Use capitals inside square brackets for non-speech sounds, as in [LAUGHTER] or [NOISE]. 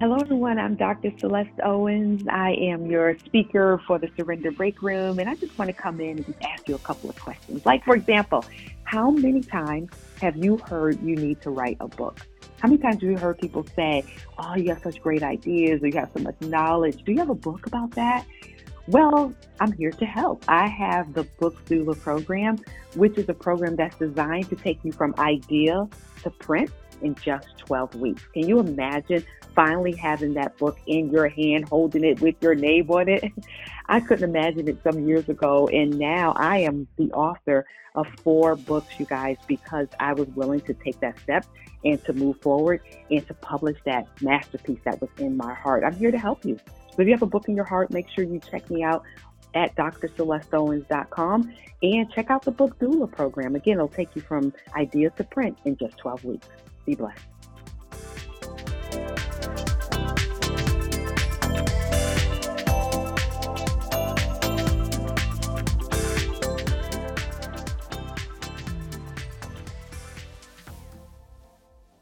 Hello, everyone. I'm Dr. Celeste Owens. I am your speaker for the Surrender Break Room, and I just want to come in and just ask you a couple of questions. Like, for example, how many times have you heard you need to write a book? How many times have you heard people say, Oh, you have such great ideas, or you have so much knowledge? Do you have a book about that? Well, I'm here to help. I have the Book Doula program, which is a program that's designed to take you from idea to print in just 12 weeks. Can you imagine finally having that book in your hand, holding it with your name on it? [LAUGHS] I couldn't imagine it some years ago. And now I am the author of four books, you guys, because I was willing to take that step and to move forward and to publish that masterpiece that was in my heart. I'm here to help you. So if you have a book in your heart, make sure you check me out at drcelesteowens.com and check out the book doula program. Again, it'll take you from idea to print in just 12 weeks. Be blessed.